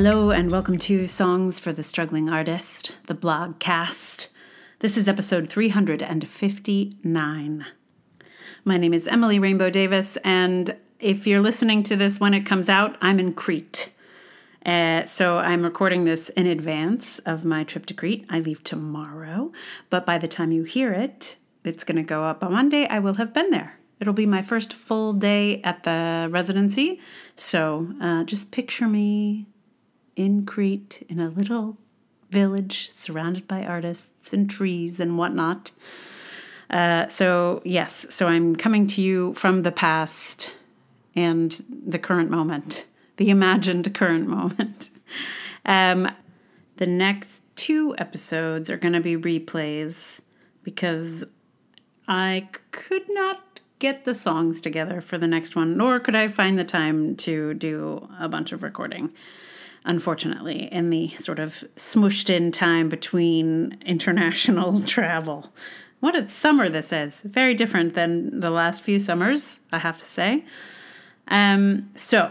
Hello, and welcome to Songs for the Struggling Artist, the blog cast. This is episode 359. My name is Emily Rainbow Davis, and if you're listening to this when it comes out, I'm in Crete. Uh, so I'm recording this in advance of my trip to Crete. I leave tomorrow, but by the time you hear it, it's going to go up on Monday. I will have been there. It'll be my first full day at the residency. So uh, just picture me in Crete in a little village surrounded by artists and trees and whatnot. Uh, so, yes, so I'm coming to you from the past and the current moment, the imagined current moment. Um, the next two episodes are going to be replays because I could not get the songs together for the next one, nor could I find the time to do a bunch of recording unfortunately, in the sort of smushed in time between international travel. What a summer this is. Very different than the last few summers, I have to say. Um, so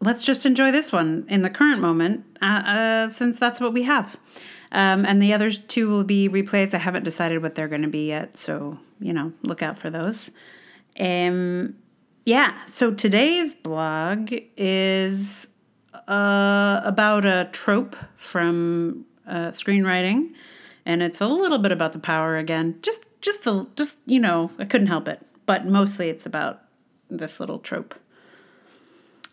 let's just enjoy this one in the current moment, uh, uh, since that's what we have. Um, and the other two will be replays. I haven't decided what they're going to be yet, so you know, look out for those. Um, yeah. So today's blog is uh, about a trope from uh, screenwriting, and it's a little bit about the power again. Just, just, a, just you know, I couldn't help it. But mostly, it's about this little trope.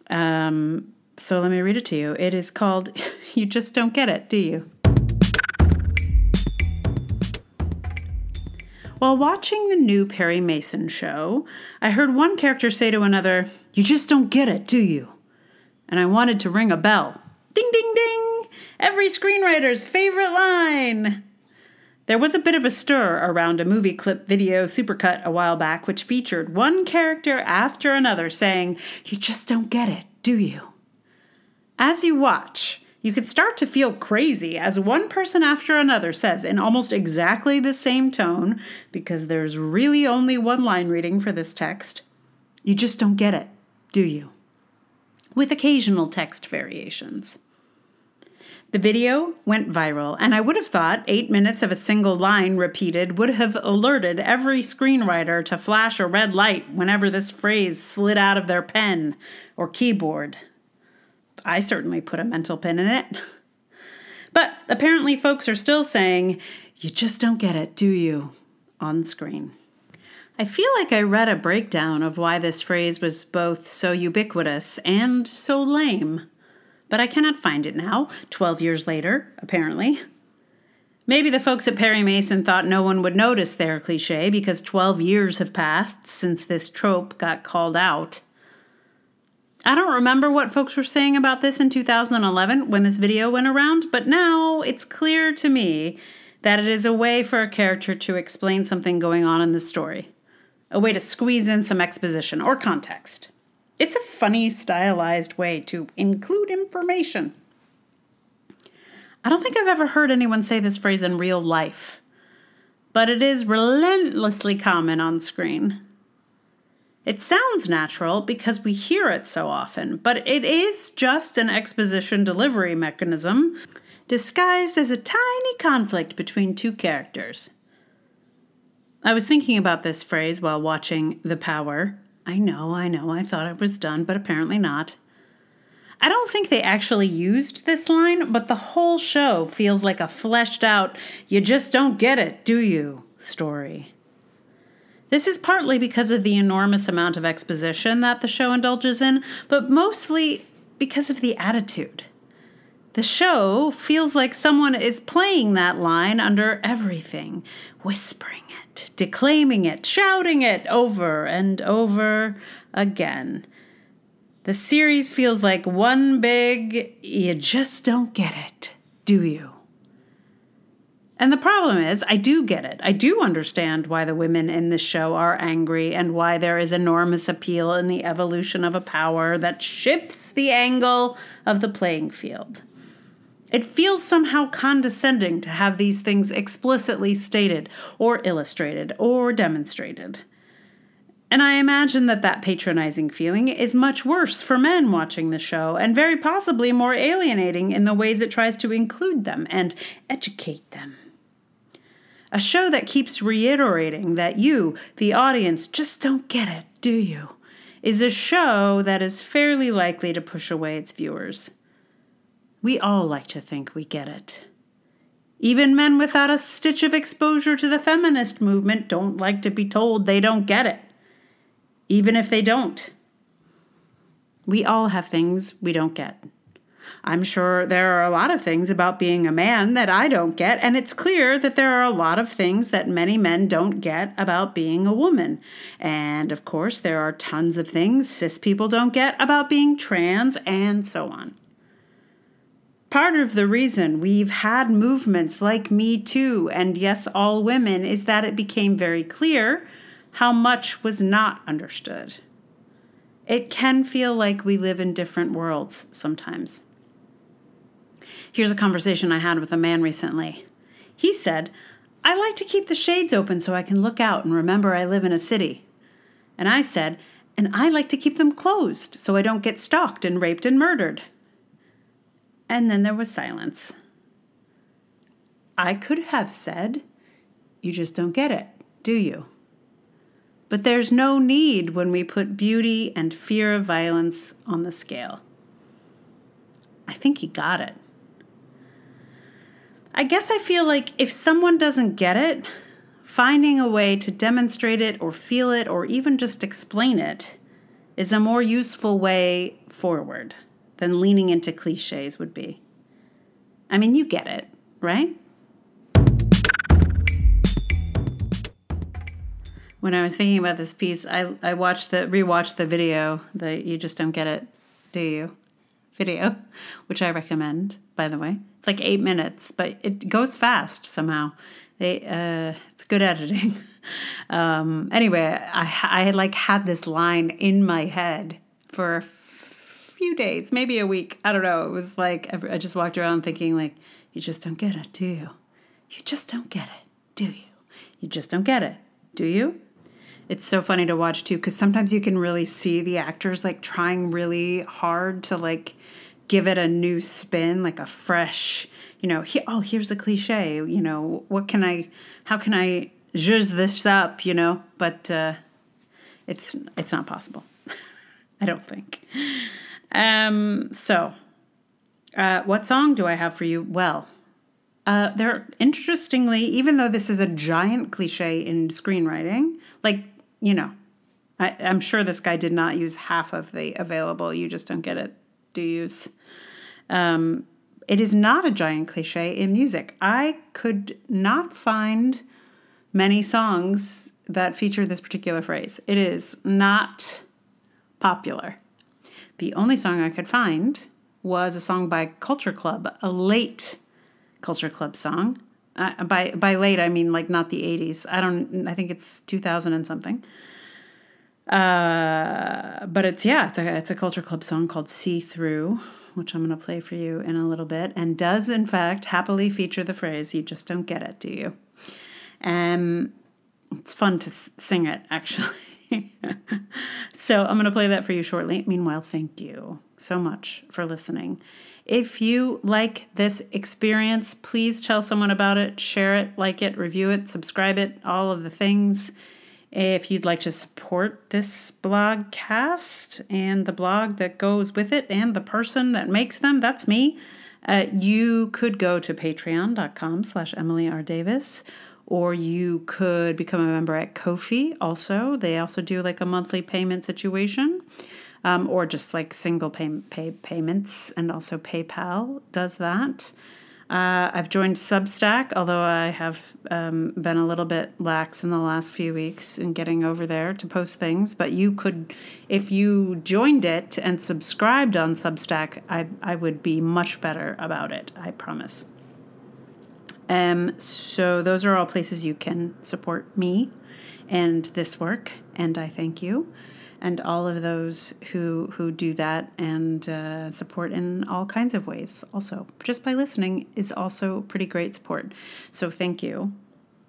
Um, so let me read it to you. It is called "You Just Don't Get It, Do You?" While watching the new Perry Mason show, I heard one character say to another, You just don't get it, do you? And I wanted to ring a bell. Ding, ding, ding! Every screenwriter's favorite line! There was a bit of a stir around a movie clip video supercut a while back, which featured one character after another saying, You just don't get it, do you? As you watch, you could start to feel crazy as one person after another says, in almost exactly the same tone, because there's really only one line reading for this text, You just don't get it, do you? With occasional text variations. The video went viral, and I would have thought eight minutes of a single line repeated would have alerted every screenwriter to flash a red light whenever this phrase slid out of their pen or keyboard. I certainly put a mental pin in it. But apparently, folks are still saying, You just don't get it, do you? on screen. I feel like I read a breakdown of why this phrase was both so ubiquitous and so lame, but I cannot find it now, 12 years later, apparently. Maybe the folks at Perry Mason thought no one would notice their cliche because 12 years have passed since this trope got called out. I don't remember what folks were saying about this in 2011 when this video went around, but now it's clear to me that it is a way for a character to explain something going on in the story a way to squeeze in some exposition or context. It's a funny, stylized way to include information. I don't think I've ever heard anyone say this phrase in real life, but it is relentlessly common on screen. It sounds natural because we hear it so often, but it is just an exposition delivery mechanism disguised as a tiny conflict between two characters. I was thinking about this phrase while watching The Power. I know, I know, I thought it was done, but apparently not. I don't think they actually used this line, but the whole show feels like a fleshed out, you just don't get it, do you? story. This is partly because of the enormous amount of exposition that the show indulges in, but mostly because of the attitude. The show feels like someone is playing that line under everything, whispering declaiming it, shouting it over and over again. The series feels like one big, you just don't get it, do you? And the problem is, I do get it. I do understand why the women in this show are angry and why there is enormous appeal in the evolution of a power that shifts the angle of the playing field. It feels somehow condescending to have these things explicitly stated, or illustrated, or demonstrated. And I imagine that that patronizing feeling is much worse for men watching the show, and very possibly more alienating in the ways it tries to include them and educate them. A show that keeps reiterating that you, the audience, just don't get it, do you? Is a show that is fairly likely to push away its viewers. We all like to think we get it. Even men without a stitch of exposure to the feminist movement don't like to be told they don't get it, even if they don't. We all have things we don't get. I'm sure there are a lot of things about being a man that I don't get, and it's clear that there are a lot of things that many men don't get about being a woman. And of course, there are tons of things cis people don't get about being trans, and so on. Part of the reason we've had movements like Me Too and Yes All Women is that it became very clear how much was not understood. It can feel like we live in different worlds sometimes. Here's a conversation I had with a man recently. He said, I like to keep the shades open so I can look out and remember I live in a city. And I said, and I like to keep them closed so I don't get stalked and raped and murdered. And then there was silence. I could have said, You just don't get it, do you? But there's no need when we put beauty and fear of violence on the scale. I think he got it. I guess I feel like if someone doesn't get it, finding a way to demonstrate it or feel it or even just explain it is a more useful way forward than leaning into cliches would be. I mean, you get it, right? When I was thinking about this piece, I, I watched the rewatched the video, the You Just Don't Get It, Do You? video, which I recommend, by the way. It's like eight minutes, but it goes fast somehow. They, uh, it's good editing. um, anyway, I, I had like had this line in my head for few days, maybe a week. I don't know. It was like I just walked around thinking like, you just don't get it, do you? You just don't get it, do you? You just don't get it, do you? It's so funny to watch too because sometimes you can really see the actors like trying really hard to like give it a new spin, like a fresh, you know, he, oh, here's a cliche, you know, what can I, how can I zhuzh this up, you know? But uh, it's it's not possible. I don't think. Um, so, uh, what song do I have for you? Well, uh, there, interestingly, even though this is a giant cliche in screenwriting, like, you know, I, I'm sure this guy did not use half of the available, you just don't get it, do use. Um, it is not a giant cliche in music. I could not find many songs that feature this particular phrase. It is not popular. The only song I could find was a song by Culture Club, a late Culture Club song. Uh, by by late, I mean like not the '80s. I don't. I think it's 2000 and something. Uh, but it's yeah, it's a it's a Culture Club song called "See Through," which I'm going to play for you in a little bit, and does in fact happily feature the phrase "You just don't get it, do you?" Um, it's fun to s- sing it actually. so I'm going to play that for you shortly. Meanwhile, thank you so much for listening. If you like this experience, please tell someone about it, share it, like it, review it, subscribe it, all of the things. If you'd like to support this blogcast and the blog that goes with it and the person that makes them, that's me. Uh, you could go to patreon.com slash Emily R. Davis or you could become a member at Ko-fi also. They also do like a monthly payment situation. Um, or just like single pay, pay payments, and also PayPal does that. Uh, I've joined Substack, although I have um, been a little bit lax in the last few weeks in getting over there to post things. But you could, if you joined it and subscribed on Substack, I, I would be much better about it, I promise. Um, so those are all places you can support me and this work, and I thank you, and all of those who who do that and uh, support in all kinds of ways. Also, just by listening is also pretty great support. So thank you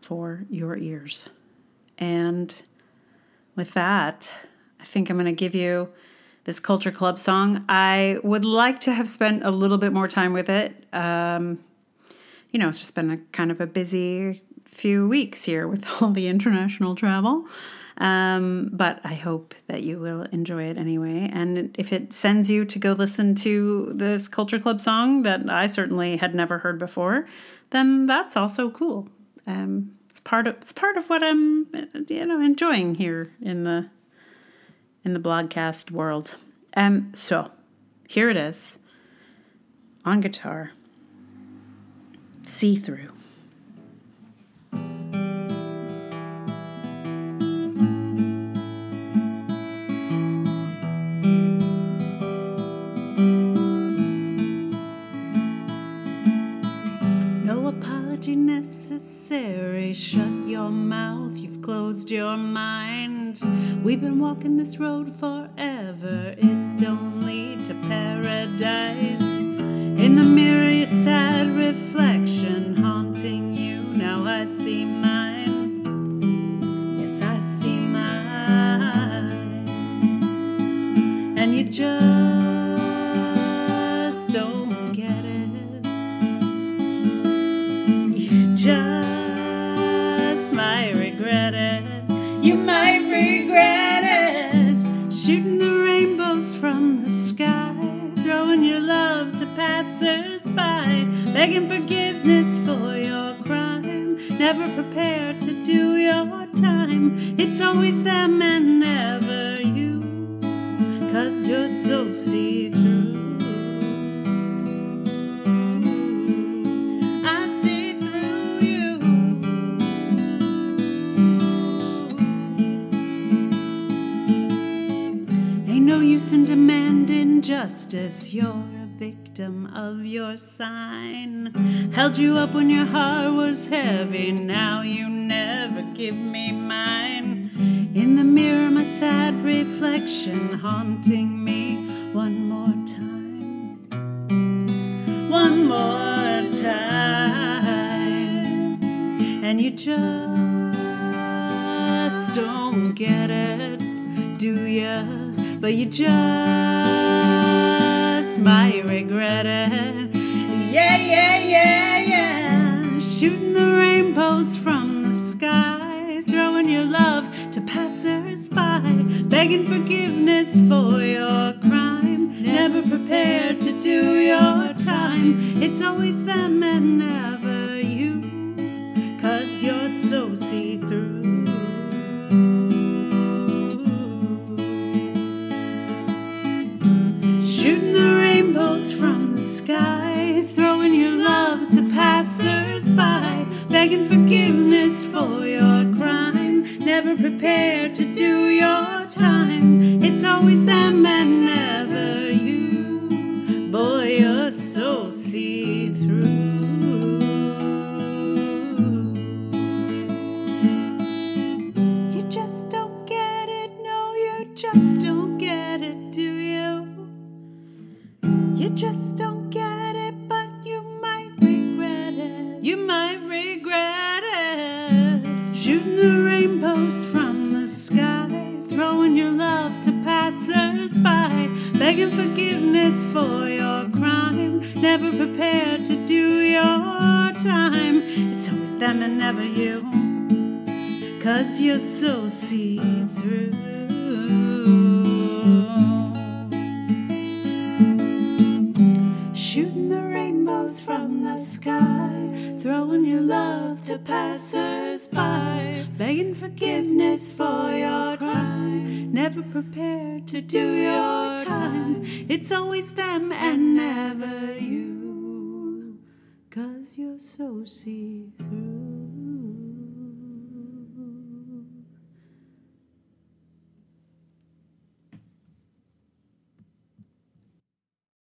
for your ears, and with that, I think I'm going to give you this Culture Club song. I would like to have spent a little bit more time with it. Um, you know, it's just been a kind of a busy few weeks here with all the international travel. Um, but I hope that you will enjoy it anyway. And if it sends you to go listen to this Culture Club song that I certainly had never heard before, then that's also cool. Um, it's part of it's part of what I'm you know enjoying here in the in the blogcast world. Um, so here it is on guitar, see through. No apology necessary. Shut your mouth, you've closed your mind. We've been walking this road forever, it don't lead to paradise. In the mirror, your sad reflection haunting you. Now I see mine. Yes, I see mine. And you just begging forgiveness for your crime, never prepared to do your time. It's always them and never you, cause you're so see through. I see through you. Ain't no use in demanding justice. You're victim of your sign. Held you up when your heart was heavy. Now you never give me mine. In the mirror, my sad reflection haunting me one more time. One more time. And you just don't get it, do ya? But you just might regret. Yeah, yeah, yeah, yeah. Shooting the rainbows from the sky, throwing your love to passers-by, begging forgiveness for your crime, never prepared to do your time. It's always them and never you, cause you're so see-through. Begging forgiveness for your crime, never prepared to do your time. It's always them and never you. Boy, you're so Shooting the rainbows from the sky, throwing your love to passers-by, begging forgiveness for your crime, never prepared to do your time. It's always them and never you. Cause you're so see through. Shooting the rainbows from the sky, throwing your love to passers by, begging forgiveness for your crime, never prepared to do your time. It's always them and never you, cause you're so see through.